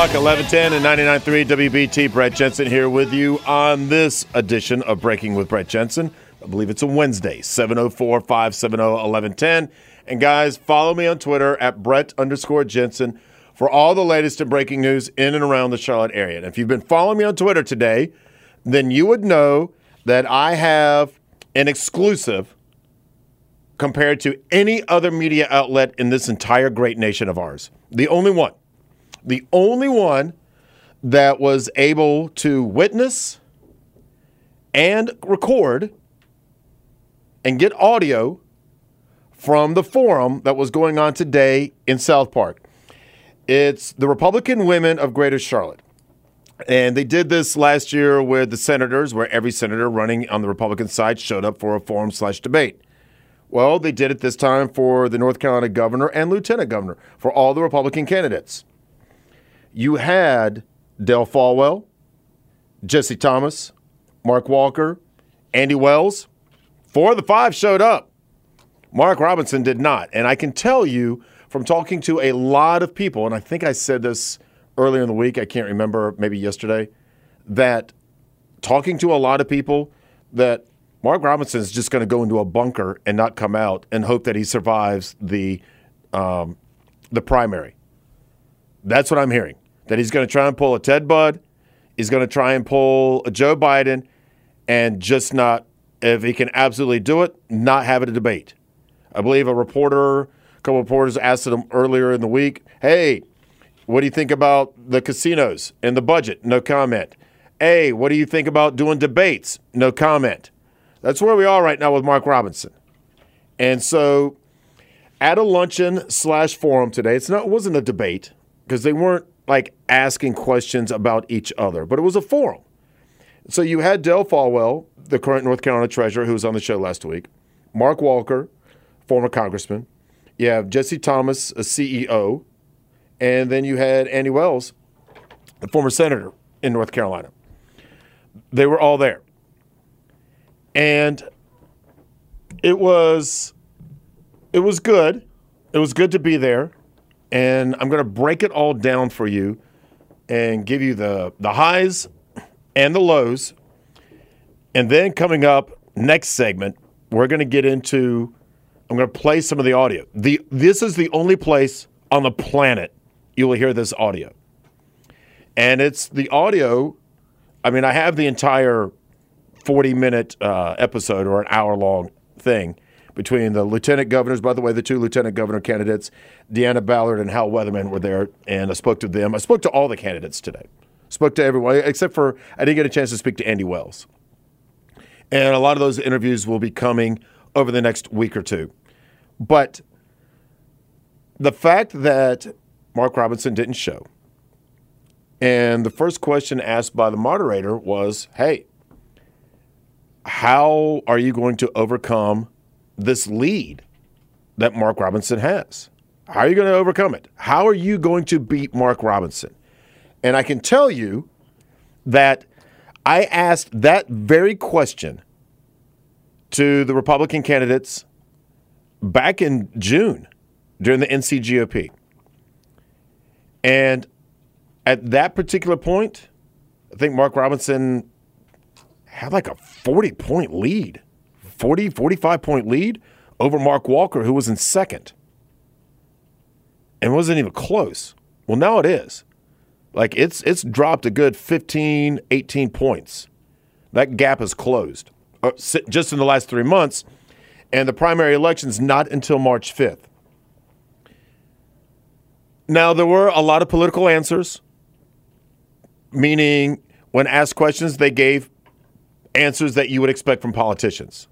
The Talk 1110 and 99.3 WBT. Brett Jensen here with you on this edition of Breaking with Brett Jensen. I believe it's a Wednesday, 704 570 1110. And guys, follow me on Twitter at Brett underscore Jensen for all the latest and breaking news in and around the Charlotte area. And if you've been following me on Twitter today, then you would know that I have an exclusive compared to any other media outlet in this entire great nation of ours. The only one the only one that was able to witness and record and get audio from the forum that was going on today in SouthPark. It's the Republican Women of Greater Charlotte. And they did this last year with the senators, where every senator running on the Republican side showed up for a forum slash debate. Well, they did it this time for the North Carolina governor and lieutenant governor, for all the Republican candidates you had Dale Folwell, Jesse Thomas, Mark Walker, Andy Wells. Four of the five showed up. Mark Robinson did not. And I can tell you from talking to a lot of people, and I think I said this earlier in the week, I can't remember, maybe yesterday, that talking to a lot of people, that Mark Robinson is just going to go into a bunker and not come out and hope that he survives the um, the primary. That's what I'm hearing. That he's going to try and pull a Ted Budd. He's going to try and pull a Joe Biden and just not, if he can absolutely do it, not have it a debate. I believe a reporter, a couple reporters asked him earlier in the week, hey, what do you think about the casinos and the budget? No comment. Hey, what do you think about doing debates? No comment. That's where we are right now with Mark Robinson. And so at a luncheon slash forum today. It's not it wasn't a debate because they weren't like asking questions about each other, but it was a forum. So you had Dale Folwell, the current North Carolina treasurer, who was on the show last week, Mark Walker, former congressman. You have Jesse Thomas, a CEO, and then you had Andy Wells, the former senator in North Carolina. They were all there. And it was it was good. It was good to be there. And I'm going to break it all down for you and give you the, the highs and the lows. And then coming up next segment, we're going to get into I'm going to play some of the audio. The this is the only place on the planet you will hear this audio. And it's the audio I mean, I have the entire 40 minute uh, episode or an hour long thing between the lieutenant governors. By the way, the two lieutenant governor candidates, Deanna Ballard and Hal Weatherman, were there, and I spoke to them. I spoke to all the candidates today. Spoke to everyone except for I didn't get a chance to speak to Andy Wells. And a lot of those interviews will be coming over the next week or two. But the fact that Mark Robinson didn't show, and the first question asked by the moderator was, "Hey, how are you going to overcome this lead that Mark Robinson has? How are you going to overcome it? How are you going to beat Mark Robinson?" And I can tell you that I asked that very question to the Republican candidates back in June during the NCGOP. And at that particular point, I think Mark Robinson had like a 40 point lead, 40, 45 point lead over Mark Walker, who was in second. And wasn't even close. Well, now it is. Like it's it's dropped a good 15, 18 points. That gap is closed uh, just in the last three months. And the primary election's not until March 5th. Now, there were a lot of political answers, meaning when asked questions, they gave answers that you would expect from politicians.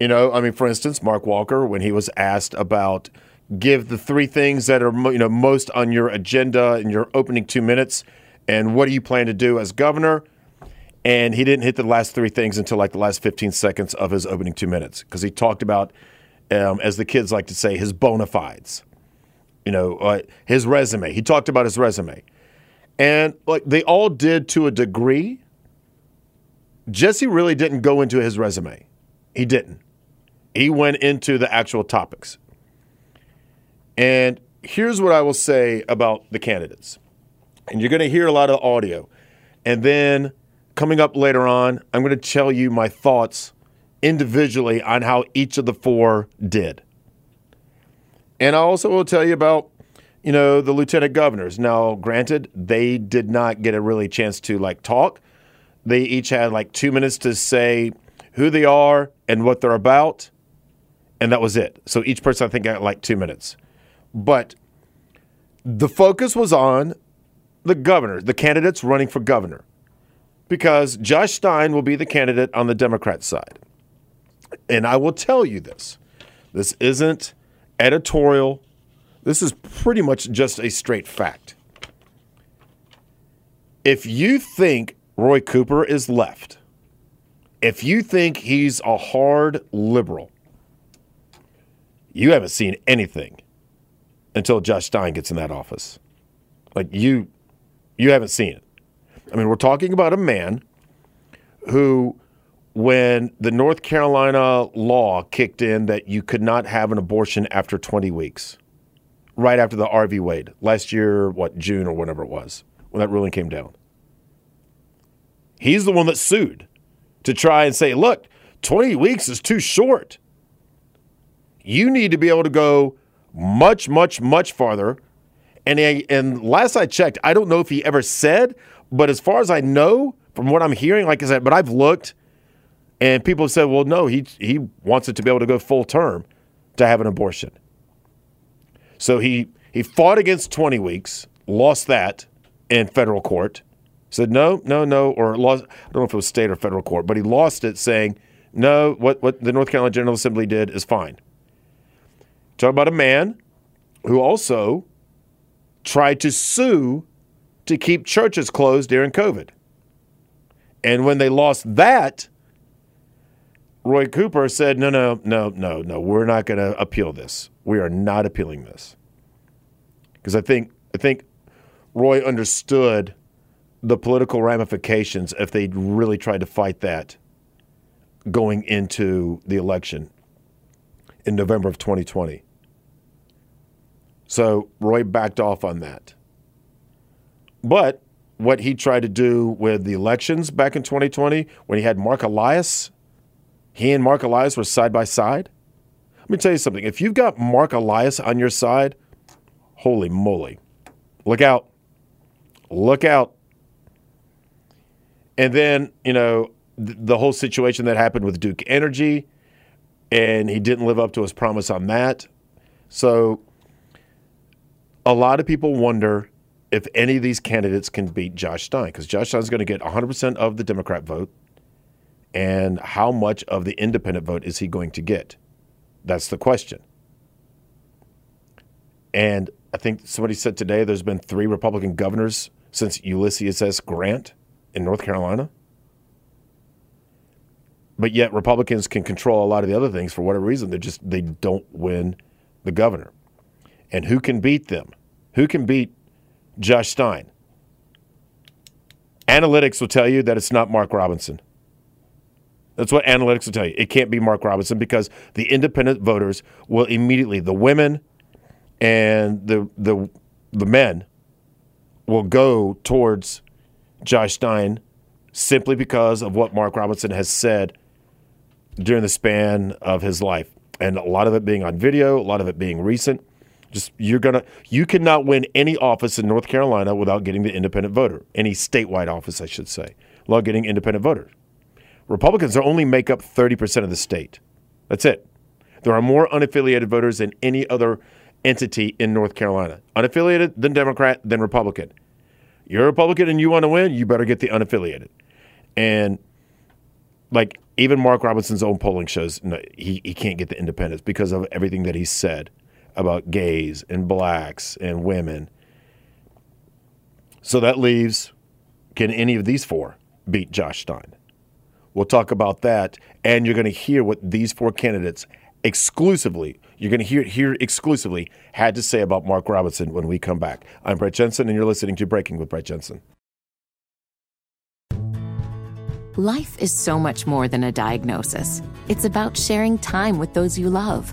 You know, I mean, for instance, Mark Walker, when he was asked about give the three things that are you know most on your agenda in your opening two minutes, and what do you plan to do as governor? And he didn't hit the last three things until like the last 15 seconds of his opening two minutes because he talked about, um, as the kids like to say, his bona fides. You know, uh, his resume. He talked about his resume, and like they all did to a degree. Jesse really didn't go into his resume. He didn't. He went into the actual topics. And here's what I will say about the candidates. And you're going to hear a lot of audio. And then coming up later on, I'm going to tell you my thoughts individually on how each of the four did. And I also will tell you about, you know, the lieutenant governors. Now, granted, they did not get a really chance to like talk. They each had like two minutes to say who they are and what they're about. And that was it. So each person, I think, got like two minutes. But the focus was on the governor, the candidates running for governor, because Josh Stein will be the candidate on the Democrat side. And I will tell you this this isn't editorial, this is pretty much just a straight fact. If you think Roy Cooper is left, if you think he's a hard liberal, you haven't seen anything until Josh Stein gets in that office. Like you you haven't seen it. I mean, we're talking about a man who when the North Carolina law kicked in that you could not have an abortion after 20 weeks, right after the Roe v. Wade, last year, what, June or whatever it was, when that ruling came down. He's the one that sued to try and say, look, 20 weeks is too short. You need to be able to go much, much, much farther. And, and last I checked, I don't know if he ever said, but as far as I know, from what I'm hearing, like I said, but I've looked and people have said, well, no, he, he wants it to be able to go full term to have an abortion. So he, he fought against 20 weeks, lost that in federal court, said no, no, no, or lost, I don't know if it was state or federal court, but he lost it saying, no, what, what the North Carolina General Assembly did is fine. Talk about a man who also tried to sue to keep churches closed during COVID. And when they lost that, Roy Cooper said, no, no, no, no, no, we're not going to appeal this. We are not appealing this. Because I think, I think Roy understood the political ramifications if they really tried to fight that going into the election in November of 2020. So Roy backed off on that. But what he tried to do with the elections back in 2020, when he had Marc Elias, he and Marc Elias were side by side. Let me tell you something. If you've got Marc Elias on your side, holy moly, look out. Look out. And then, you know, the whole situation that happened with Duke Energy, and he didn't live up to his promise on that. So a lot of people wonder if any of these candidates can beat Josh Stein because Josh Stein's going to get 100% of the Democrat vote. And how much of the independent vote is he going to get? That's the question. And I think somebody said today there's been three Republican governors since Ulysses S. Grant in North Carolina. But yet Republicans can control a lot of the other things for whatever reason. They just they don't win the governor. And who can beat them? Who can beat Josh Stein? Analytics will tell you that it's not Mark Robinson. That's what analytics will tell you. It can't be Mark Robinson because the independent voters will immediately, the women and the the the men will go towards Josh Stein simply because of what Mark Robinson has said during the span of his life. And a lot of it being on video, a lot of it being recent. Just you're gonna you cannot win any office in North Carolina without getting the independent voter. Any statewide office, I should say, without getting independent voters. Republicans only make up 30% of the state. That's it. There are more unaffiliated voters than any other entity in North Carolina. Unaffiliated, then Democrat, then Republican. You're a Republican and you want to win, you better get the unaffiliated. And like even Mark Robinson's own polling shows no, he, he can't get the independents because of everything that he said about gays and blacks and women. So that leaves can any of these four beat Josh Stein? We'll talk about that, and you're going to hear what these four candidates exclusively, you're going to hear it here exclusively, had to say about Mark Robinson when we come back. I'm Brett Jensen, and you're listening to Breaking with Brett Jensen. Life is so much more than a diagnosis. It's about sharing time with those you love,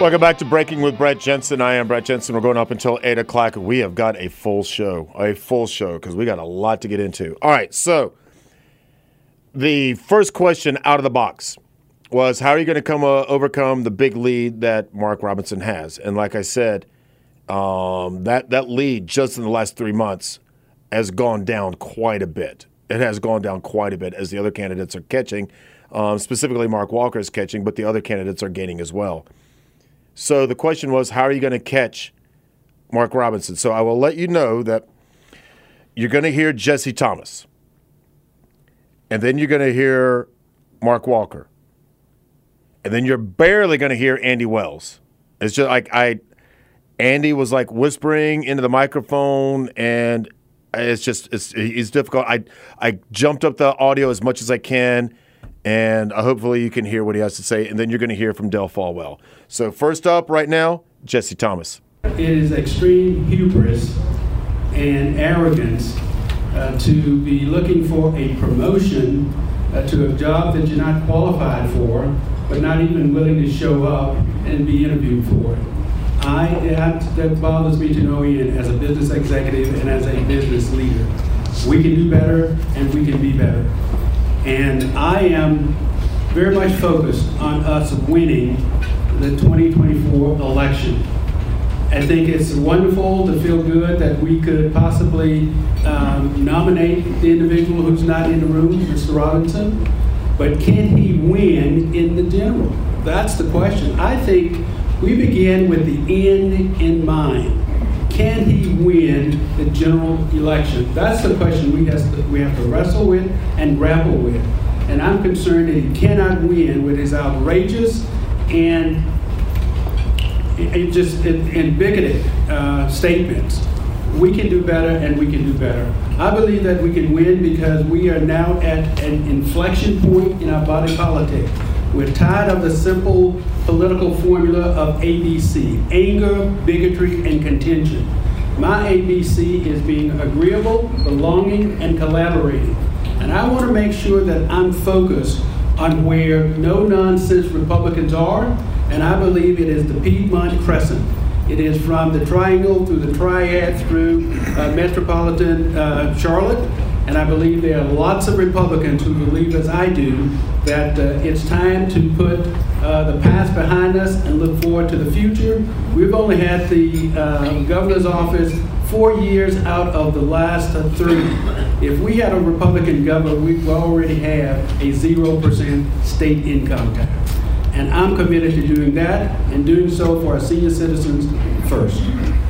Welcome back to Breaking with Brett Jensen. I am Brett Jensen. We're going up until 8 o'clock. We have got a full show, a full show, because we got a lot to get into. All right, so the first question out of the box was how are you going to come uh, overcome the big lead that Mark Robinson has? And like I said, um, that, that lead just in the last three months has gone down quite a bit. It has gone down quite a bit as the other candidates are catching. Um, specifically, Mark Walker is catching, but the other candidates are gaining as well. So the question was, how are you going to catch Mark Robinson? So I will let you know that you're going to hear Jesse Thomas, and then you're going to hear Mark Walker, and then you're barely going to hear Andy Wells. It's just like I, Andy was like whispering into the microphone, and it's just it's it's difficult. I I jumped up the audio as much as I can and uh, hopefully you can hear what he has to say, and then you're going to hear from Dale Folwell. So first up, right now, Jesse Thomas. It is extreme hubris and arrogance uh, to be looking for a promotion uh, to a job that you're not qualified for, but not even willing to show up and be interviewed for it. I, that, that bothers me to no end as a business executive and as a business leader. We can do better and we can be better. And I am very much focused on us winning the 2024 election. I think it's wonderful to feel good that we could possibly um, nominate the individual who's not in the room, Mr. Robinson, but can he win in the general? That's the question. I think we begin with the end in mind. Can he win the general election? That's the question we have, to, we have to wrestle with and grapple with. And I'm concerned that he cannot win with his outrageous and it just and bigoted uh, statements. We can do better, and we can do better. I believe that we can win because we are now at an inflection point in our body politic. We're tired of the simple political formula of ABC anger, bigotry, and contention. My ABC is being agreeable, belonging, and collaborating. And I want to make sure that I'm focused on where no nonsense Republicans are, and I believe it is the Piedmont Crescent. It is from the Triangle through the Triad through uh, metropolitan uh, Charlotte and I believe there are lots of Republicans who believe, as I do, that uh, it's time to put uh, the past behind us and look forward to the future. We've only had the uh, governor's office four years out of the last three. If we had a Republican governor, we already have a 0% state income tax. And I'm committed to doing that and doing so for our senior citizens first.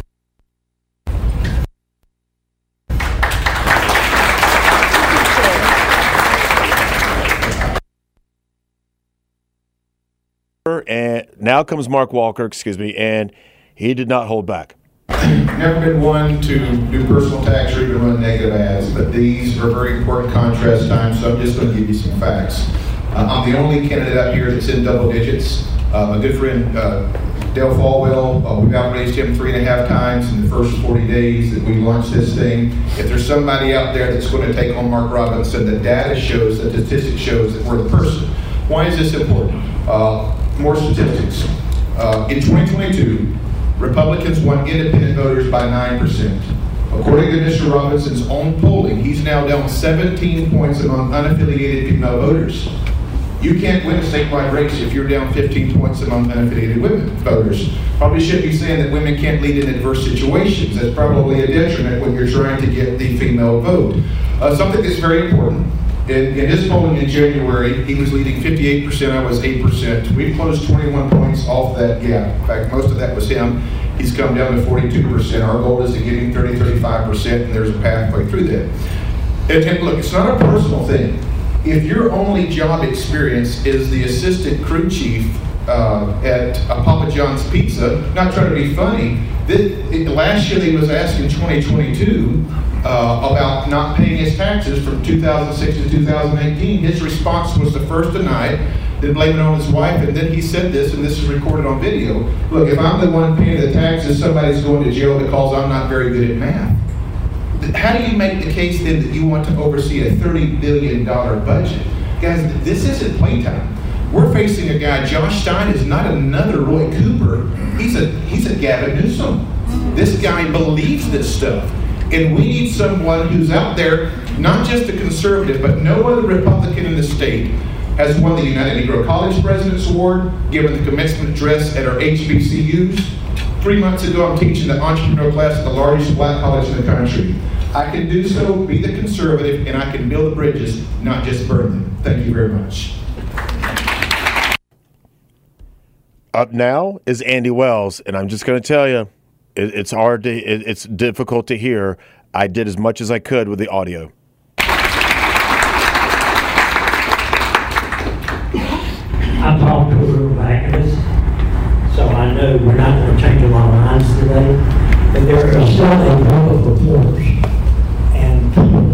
And now comes Mark Walker, excuse me, and he did not hold back. Never been one to do personal tax or even run negative ads, but these are very important contrast times, so I'm just going to give you some facts. Uh, I'm the only candidate up here that's in double digits. Uh, my good friend uh, Dale Folwell, uh, we've outraised him three and a half times in the first 40 days that we launched this thing. If there's somebody out there that's going to take on Mark Robinson, the data shows, the statistics shows that we're the person. Why is this important? Uh, more statistics. Uh, in 2022, Republicans won independent voters by 9%. According to Mr. Robinson's own polling, he's now down 17 points among unaffiliated female voters. You can't win a statewide race if you're down 15 points among unaffiliated women voters. Probably should be saying that women can't lead in adverse situations. That's probably a detriment when you're trying to get the female vote. Uh, something that's very important. In, in his polling in January, he was leading 58%, I was 8%. We've closed 21 points off that gap. In fact, most of that was him. He's come down to 42%. Our goal is to get him 30, 35%, and there's a pathway through that. And, and look, it's not a personal thing if your only job experience is the assistant crew chief uh, at a Papa John's Pizza, not trying to be funny, this, it, last year he was asked in 2022 uh, about not paying his taxes from 2006 to 2018. His response was to first deny it, then blame it on his wife, and then he said this, and this is recorded on video. Look, if I'm the one paying the taxes, somebody's going to jail because I'm not very good at math how do you make the case then that you want to oversee a $30 billion budget? Guys, this isn't playtime. We're facing a guy, Josh Stein is not another Roy Cooper. He's a, he's a Gavin Newsom. This guy believes this stuff. And we need someone who's out there, not just a conservative, but no other Republican in the state has won the United Negro College President's Award, given the commencement address at our HBCUs. Three months ago, I'm teaching the entrepreneurial class at the largest black college in the country. I can do so, be the conservative, and I can build the bridges, not just burn them. Thank you very much. Up now is Andy Wells, and I'm just going to tell you, it, it's hard to, it, it's difficult to hear. I did as much as I could with the audio. I talked to a group of activists, so I know we're not going to change a lot of minds today, but there are still a group of reporters and people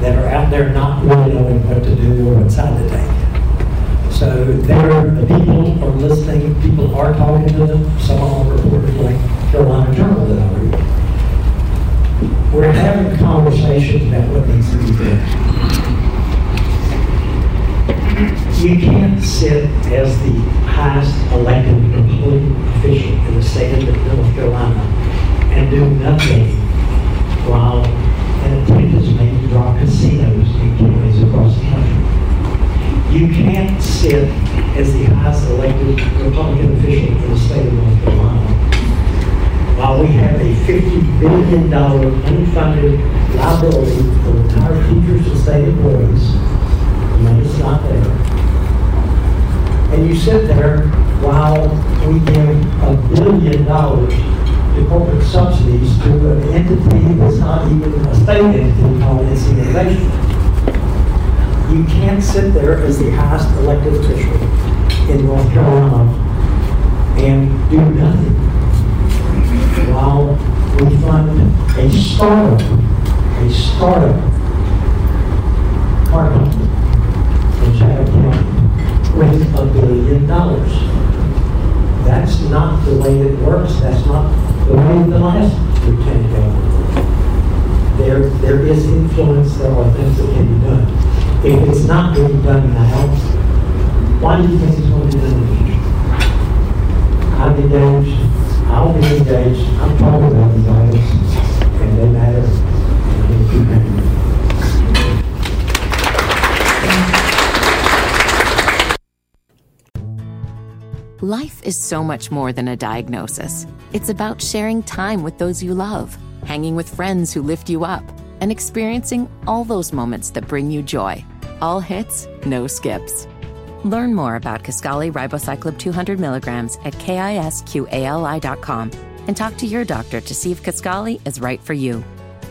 that are out there not really knowing what to do or what side to take. So there, the people are listening, people are talking to them, some them reporters Carolina Journal that I read. We're having conversations about what needs to be done. You can't sit as the highest elected employee official in the state of North Carolina and do nothing while an attempt is made to draw casinos in counties across the country. You can't sit as the highest elected Republican official in the state of North Carolina while we have a $50 billion unfunded liability for retired teachers and state employees. The money's not there. And you sit there while we give a billion dollars the corporate subsidies to an entity that's not entity Innovation. You can't sit there as the highest elected official in North Carolina and do nothing while we fund a startup, a startup company in Chatham County with a billion dollars. That's not the way it works. That's not the way the last lieutenant governor. There, there is influence, there are things that can be done. If it's not being done now, why do you think it's going to be done in the future? I'm engaged, I'll be engaged, I'm talking about these and they matter. Life is so much more than a diagnosis. It's about sharing time with those you love, hanging with friends who lift you up, and experiencing all those moments that bring you joy. All hits, no skips. Learn more about Kisqali Ribociclib 200 milligrams at kisqali.com and talk to your doctor to see if Kisqali is right for you.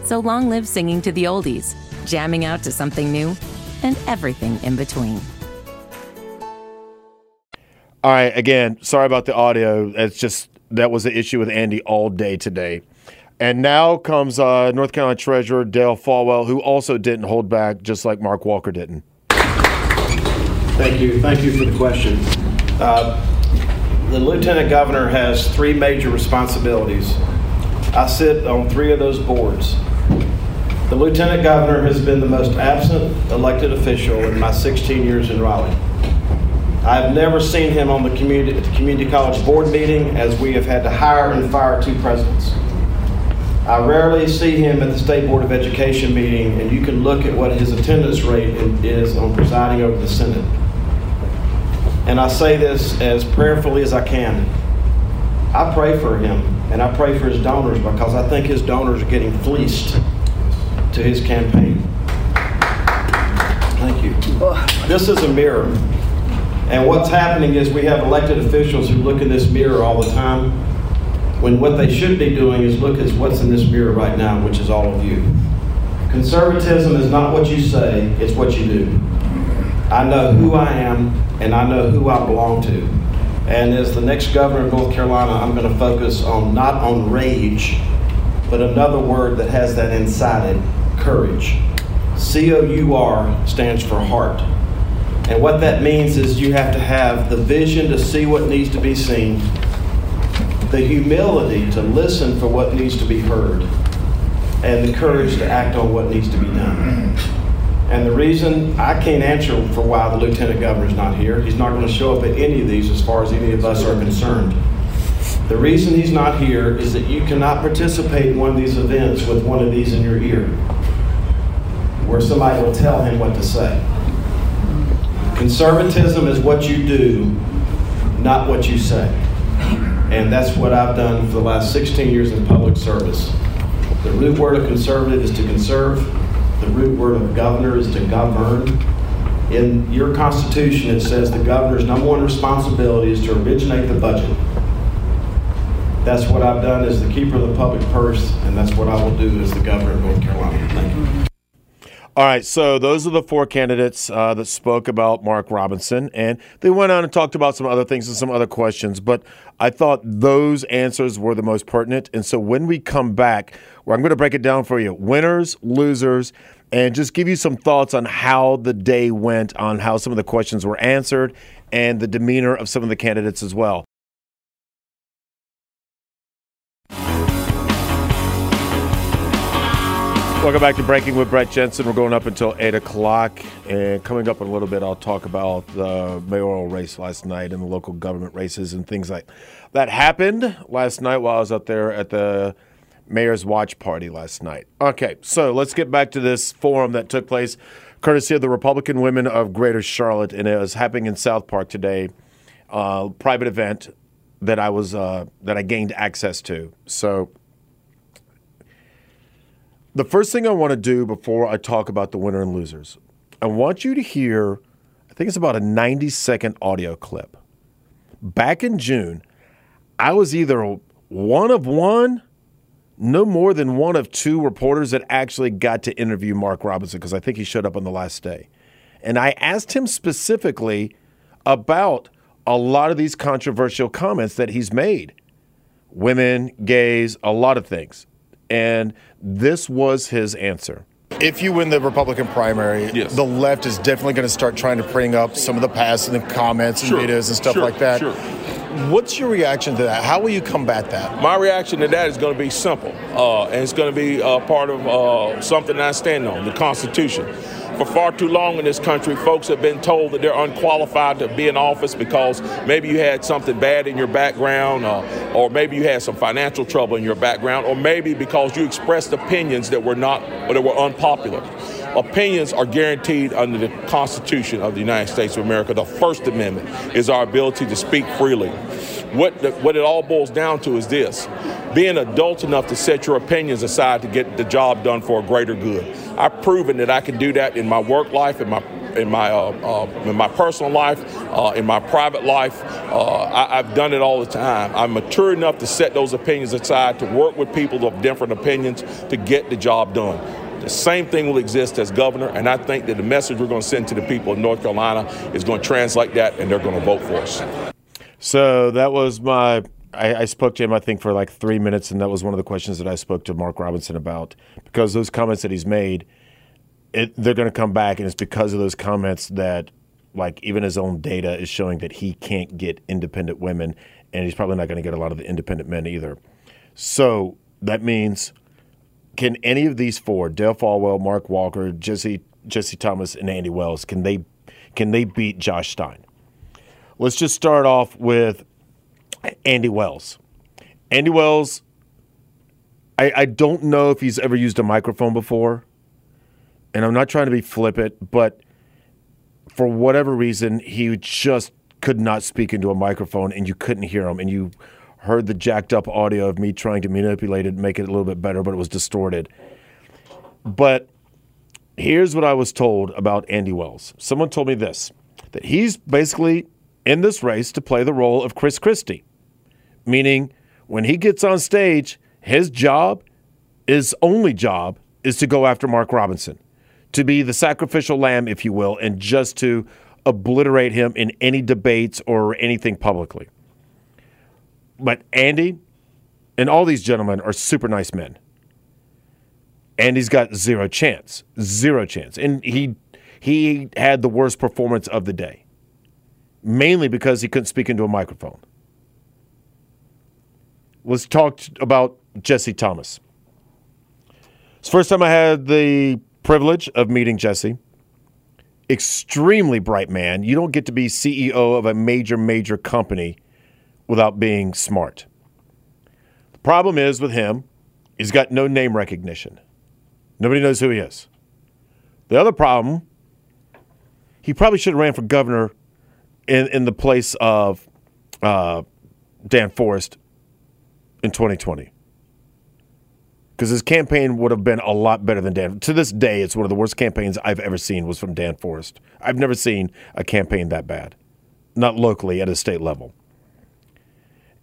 So long live singing to the oldies, jamming out to something new, and everything in between. All right, again, sorry about the audio. It's just that was the issue with Andy all day today. And now comes uh, North Carolina Treasurer Dale Folwell, who also didn't hold back, just like Mark Walker didn't. Thank you. Thank you for the question. Uh, the Lieutenant Governor has three major responsibilities. I sit on three of those boards. The Lieutenant Governor has been the most absent elected official in my 16 years in Raleigh. I've never seen him on the community, the community college board meeting as we have had to hire and fire two presidents. I rarely see him at the State Board of Education meeting, and you can look at what his attendance rate is on presiding over the Senate. And I say this as prayerfully as I can. I pray for him, and I pray for his donors because I think his donors are getting fleeced to his campaign. Thank you. This is a mirror. And what's happening is we have elected officials who look in this mirror all the time when what they should be doing is look at what's in this mirror right now, which is all of you. Conservatism is not what you say, it's what you do. I know who I am and I know who I belong to. And as the next governor of North Carolina, I'm going to focus on not on rage, but another word that has that inside it courage. C O U R stands for heart. And what that means is you have to have the vision to see what needs to be seen, the humility to listen for what needs to be heard, and the courage to act on what needs to be done. And the reason I can't answer for why the lieutenant governor is not here, he's not going to show up at any of these as far as any of us are concerned. The reason he's not here is that you cannot participate in one of these events with one of these in your ear, where somebody will tell him what to say. Conservatism is what you do, not what you say. And that's what I've done for the last 16 years in public service. The root word of conservative is to conserve. The root word of governor is to govern. In your Constitution, it says the governor's number one responsibility is to originate the budget. That's what I've done as the keeper of the public purse, and that's what I will do as the governor of North Carolina. Thank you. All right, so those are the four candidates uh, that spoke about Mark Robinson, and they went on and talked about some other things and some other questions. But I thought those answers were the most pertinent. And so when we come back, where I'm going to break it down for you winners, losers, and just give you some thoughts on how the day went, on how some of the questions were answered, and the demeanor of some of the candidates as well. Welcome back to Breaking with Brett Jensen. We're going up until 8 o'clock. And coming up in a little bit, I'll talk about the mayoral race last night and the local government races and things like that happened last night while I was out there at the mayor's watch party last night. Okay, so let's get back to this forum that took place courtesy of the Republican Women of Greater Charlotte. And it was happening in SouthPark today. Private event that I was uh, that I gained access to. So the first thing I want to do before I talk about the winner and losers, I want you to hear, I think it's about a 90 second audio clip. Back in June, I was either one of one, no more than one of two reporters that actually got to interview Mark Robinson because I think he showed up on the last day. And I asked him specifically about a lot of these controversial comments that he's made women, gays, a lot of things. And this was his answer. If you win the Republican primary, Yes. the left is definitely going to start trying to bring up some of the past and the comments and Sure, videos and stuff sure, like that. sure. What's your reaction to that? How will you combat that? My reaction to that is going to be simple, uh, and it's going to be uh, part of uh, something I stand on the Constitution. For far too long in this country, folks have been told that they're unqualified to be in office because maybe you had something bad in your background, uh, or maybe you had some financial trouble in your background, or maybe because you expressed opinions that were not or that were unpopular. Opinions are guaranteed under the Constitution of the United States of America. The First Amendment is our ability to speak freely. What, the, what it all boils down to is this being adult enough to set your opinions aside to get the job done for a greater good. I've proven that I can do that in my work life, in my in my uh, uh, in my personal life, uh, in my private life. Uh, I, I've done it all the time. I'm mature enough to set those opinions aside, to work with people of different opinions to get the job done. The same thing will exist as governor, and I think that the message we're going to send to the people of North Carolina is going to translate that, and they're going to vote for us. So that was my. I, I spoke to him, I think, for like three minutes, and that was one of the questions that I spoke to Mark Robinson about because those comments that he's made, it, they're going to come back, and it's because of those comments that, like, even his own data is showing that he can't get independent women, and he's probably not going to get a lot of the independent men either. So that means, can any of these four, Dale Folwell, Mark Walker, Jesse Jesse Thomas, and Andy Wells, can they can they beat Josh Stein? Let's just start off with Andy Wells. Andy Wells, I, I don't know if he's ever used a microphone before, and I'm not trying to be flippant, but for whatever reason, he just could not speak into a microphone, and you couldn't hear him, and you heard the jacked up audio of me trying to manipulate it, make it a little bit better, but it was distorted. But here's what I was told about Andy Wells. Someone told me this that he's basically in this race to play the role of Chris Christie, meaning when he gets on stage, his job, his only job, is to go after Mark Robinson, to be the sacrificial lamb, if you will, and just to obliterate him in any debates or anything publicly. But Andy and all these gentlemen are super nice men. Andy's got zero chance, zero chance, and he he had the worst performance of the day, mainly because he couldn't speak into a microphone. Let's talk about Jesse Thomas. It's first time I had the privilege of meeting Jesse. Extremely bright man. You don't get to be CEO of a major, major company without being smart. The problem is with him, he's got no name recognition. Nobody knows who he is. The other problem, he probably should have ran for governor in, in the place of uh, Dan Forest in 2020. Because his campaign would have been a lot better than Dan. To this day, it's one of the worst campaigns I've ever seen was from Dan Forest. I've never seen a campaign that bad, not locally at a state level.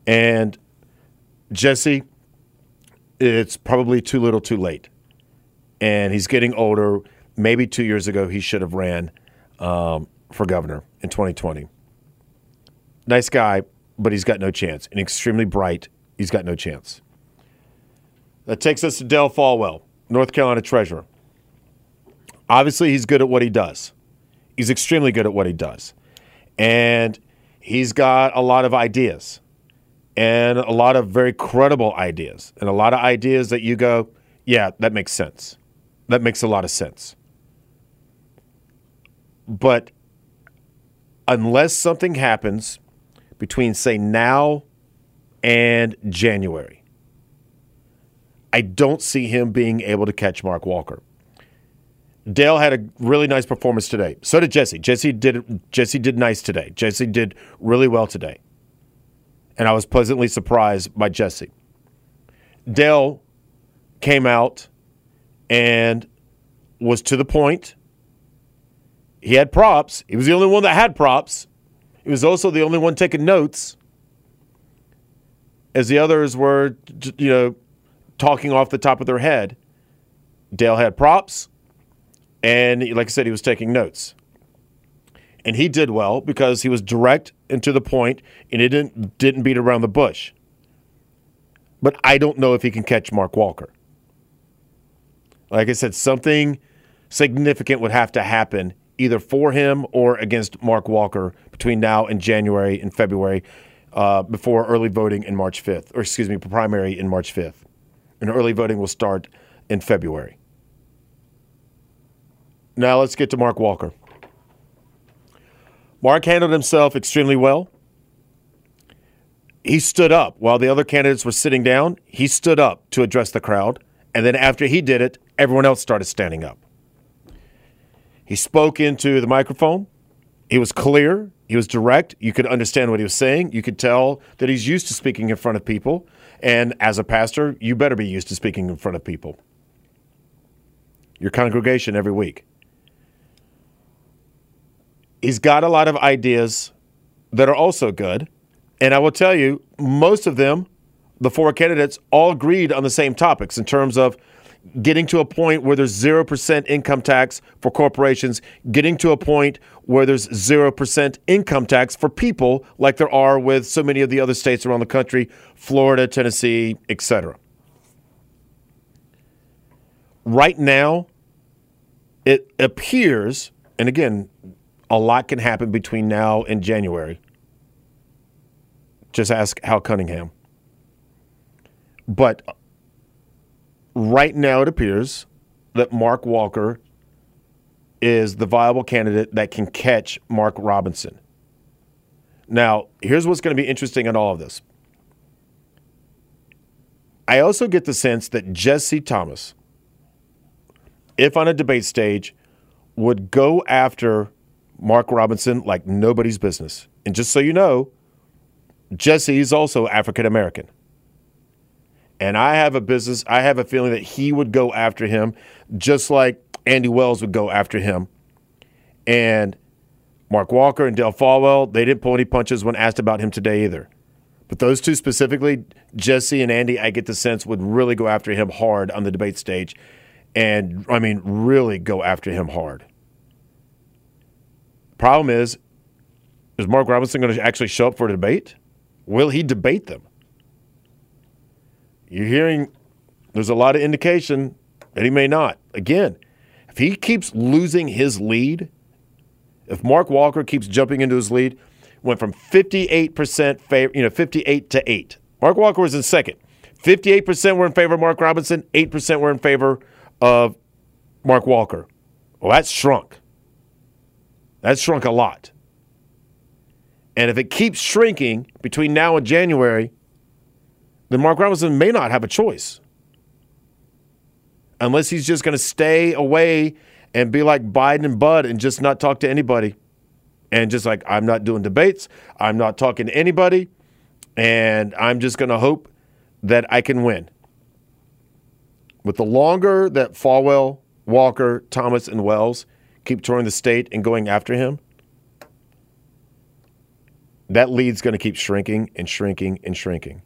And Jesse, it's probably too little, too late. And he's getting older. Maybe two years ago, he should have ran um, for governor in 2020. Nice guy, but he's got no chance. And extremely bright, he's got no chance. That takes us to Dale Folwell, North Carolina treasurer. Obviously, he's good at what he does. He's extremely good at what he does. And he's got a lot of ideas and a lot of very credible ideas and a lot of ideas that you go, yeah, that makes sense. That makes a lot of sense. But unless something happens between, say, now and January, I don't see him being able to catch Mark Walker. Dale had a really nice performance today. So did Jesse. Jesse did Jesse did nice today. Jesse did really well today. And I was pleasantly surprised by Jesse. Dale came out and was to the point. He had props. He was the only one that had props. He was also the only one taking notes as the others were, you know, talking off the top of their head. Dale had props, and like I said, he was taking notes. And he did well because he was direct and to the point, and he didn't didn't beat around the bush. But I don't know if he can catch Mark Walker. Like I said, something significant would have to happen either for him or against Mark Walker between now and January and February uh, before early voting in March 5th, or excuse me, primary in March 5th. And early voting will start in February. Now let's get to Mark Walker. Mark handled himself extremely well. He stood up while the other candidates were sitting down. He stood up to address the crowd. And then after he did it, everyone else started standing up. He spoke into the microphone. He was clear. He was direct. You could understand what he was saying. You could tell that he's used to speaking in front of people. And as a pastor, you better be used to speaking in front of people. Your congregation every week. He's got a lot of ideas that are also good. And I will tell you, most of them, the four candidates, all agreed on the same topics in terms of getting to a point where there's 0% income tax for corporations, getting to a point where there's 0% income tax for people like there are with so many of the other states around the country, Florida, Tennessee, etc. Right now, it appears, and again, a lot can happen between now and January. Just ask Cal Cunningham. But right now it appears that Mark Walker is the viable candidate that can catch Mark Robinson. Now, here's what's going to be interesting in all of this. I also get the sense that Jesse Thomas, if on a debate stage, would go after Mark Robinson like nobody's business. And just so you know, Jesse is also African American. And I have a business, I have a feeling that he would go after him just like Andy Wells would go after him. And Mark Walker and Dale Folwell, they didn't pull any punches when asked about him today either. But those two specifically, Jesse and Andy, I get the sense would really go after him hard on the debate stage. And I mean, really go after him hard. Problem is, is Mark Robinson going to actually show up for a debate? Will he debate them? You're hearing there's a lot of indication that he may not. Again, if he keeps losing his lead, if Mark Walker keeps jumping into his lead, went from 58% favor, you know, 58 to 8. Mark Walker was in second. 58% were in favor of Mark Robinson, 8% were in favor of Mark Walker. Well, that's shrunk. That's shrunk a lot. And if it keeps shrinking between now and January, then Mark Robinson may not have a choice. Unless he's just going to stay away and be like Biden and Bud and just not talk to anybody. And just like, I'm not doing debates, I'm not talking to anybody, and I'm just going to hope that I can win. But the longer that Folwell, Walker, Thomas, and Wells keep touring the state and going after him, that lead's going to keep shrinking and shrinking and shrinking.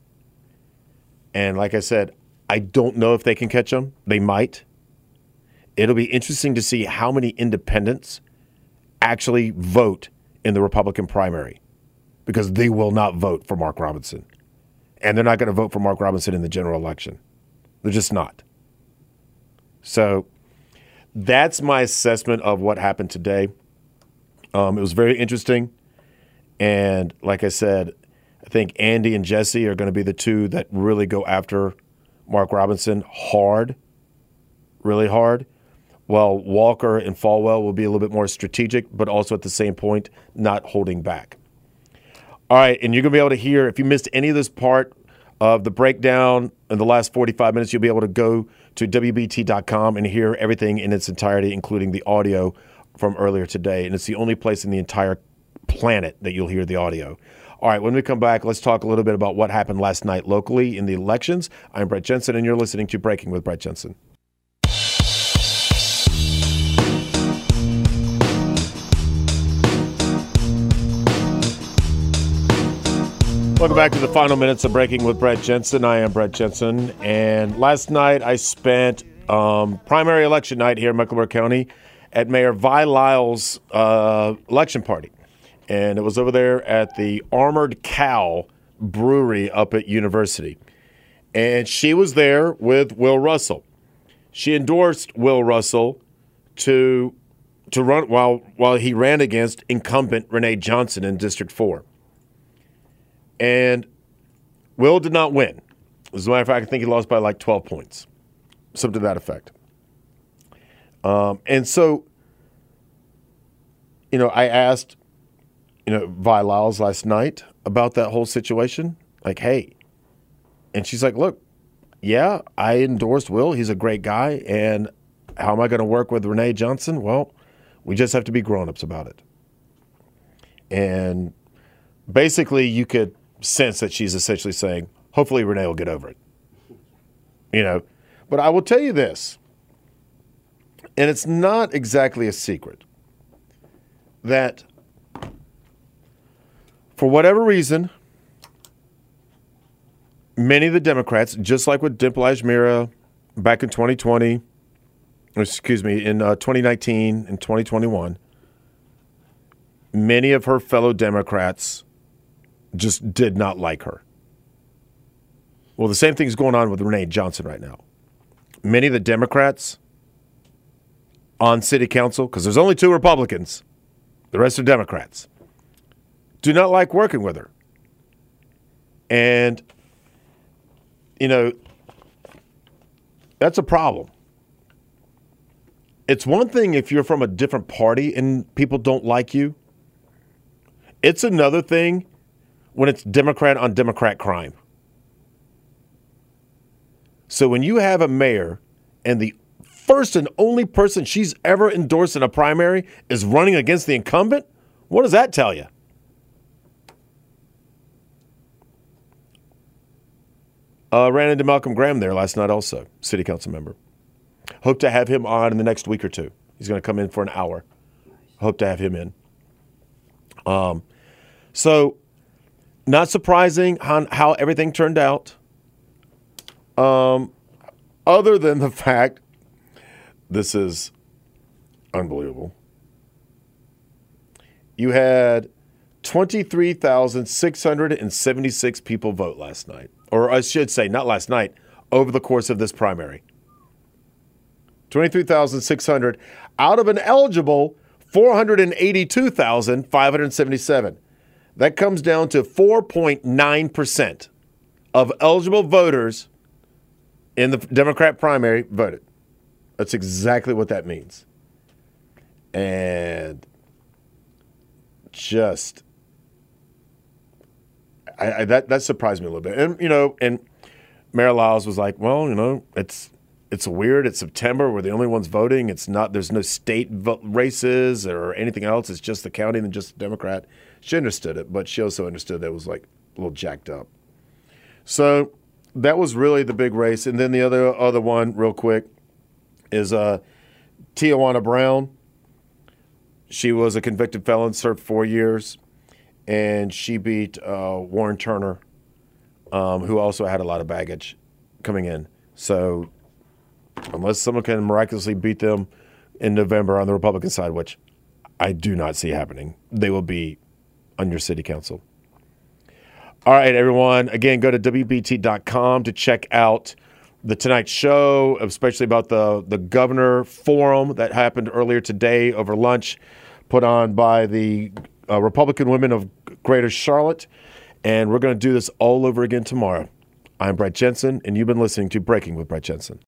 And like I said, I don't know if they can catch him. They might. It'll be interesting to see how many independents actually vote in the Republican primary because they will not vote for Mark Robinson. And they're not going to vote for Mark Robinson in the general election. They're just not. So that's my assessment of what happened today. Um, it was very interesting. And like I said, I think Andy and Jesse are going to be the two that really go after Mark Robinson hard, really hard. While Walker and Folwell will be a little bit more strategic, but also at the same point, not holding back. All right, and you're going to be able to hear, if you missed any of this part of the breakdown in the last 45 minutes, you'll be able to go to WBT.com and hear everything in its entirety, including the audio from earlier today. And it's the only place in the entire planet that you'll hear the audio. All right, when we come back, let's talk a little bit about what happened last night locally in the elections. I'm Brett Jensen, and you're listening to Breaking with Brett Jensen. Welcome back to the final minutes of Breaking with Brett Jensen. I am Brett Jensen, and last night I spent um, primary election night here in Mecklenburg County at Mayor Vi Lyles' uh, election party and it was over there at the Armored Cow Brewery up at University. And she was there with Will Russell. She endorsed Will Russell to to run while while he ran against incumbent Renee Johnson in District Four. And Will did not win. As a matter of fact, I think he lost by like 12 points, something to that effect. Um, and so, you know, I asked you know, Vi Lyles last night about that whole situation. Like, hey, and she's like, look, yeah, I endorsed Will. He's a great guy. And how am I going to work with Renee Johnson? Well, we just have to be grown-ups about it. And basically, you could sense that she's essentially saying, hopefully, Renee will get over it. You know, but I will tell you this, and it's not exactly a secret, that for whatever reason, many of the Democrats, just like with Dimple Ajmera back in 2020, excuse me, in uh, 2019 and 2021, many of her fellow Democrats just did not like her. Well, the same thing is going on with Renee Johnson right now. Many of the Democrats on city council, because there's only two Republicans, the rest are Democrats do not like working with her. And, you know, that's a problem. It's one thing if you're from a different party and people don't like you. It's another thing when it's Democrat on Democrat crime. So when you have a mayor and the first and only person she's ever endorsed in a primary is running against the incumbent, what does that tell you? Uh, ran into Malcolm Graham there last night, also, city council member. Hope to have him on in the next week or two. He's going to come in for an hour. Hope to have him in. Um, so, not surprising how, how everything turned out. Um, other than the fact this is unbelievable. You had 23,676 people vote last night. Or I should say, not last night, over the course of this primary. 23,600 out of an eligible 482,577. That comes down to 4.9% of eligible voters in the Democrat primary voted. That's exactly what that means. And just I, I, that that surprised me a little bit. And you know, and Mayor Lyles was like, "Well, you know, it's it's weird. It's September. We're the only ones voting. It's not. There's no state vo- races or anything else. It's just the county and just the Democrat." She understood it, but she also understood that it was like a little jacked up. So that was really the big race. And then the other other one, real quick, is uh, Tiawana Brown. She was a convicted felon, served four years, and she beat uh, Warren Turner, um, who also had a lot of baggage coming in. So, unless someone can miraculously beat them in November on the Republican side, which I do not see happening, they will be on your city council. All right, everyone. Again, go to WBT.com to check out the Tonight Show, especially about the, the governor forum that happened earlier today over lunch, put on by the uh, Republican women of Greater Charlotte. And we're going to do this all over again tomorrow. I'm Brett Jensen, and you've been listening to Breaking with Brett Jensen.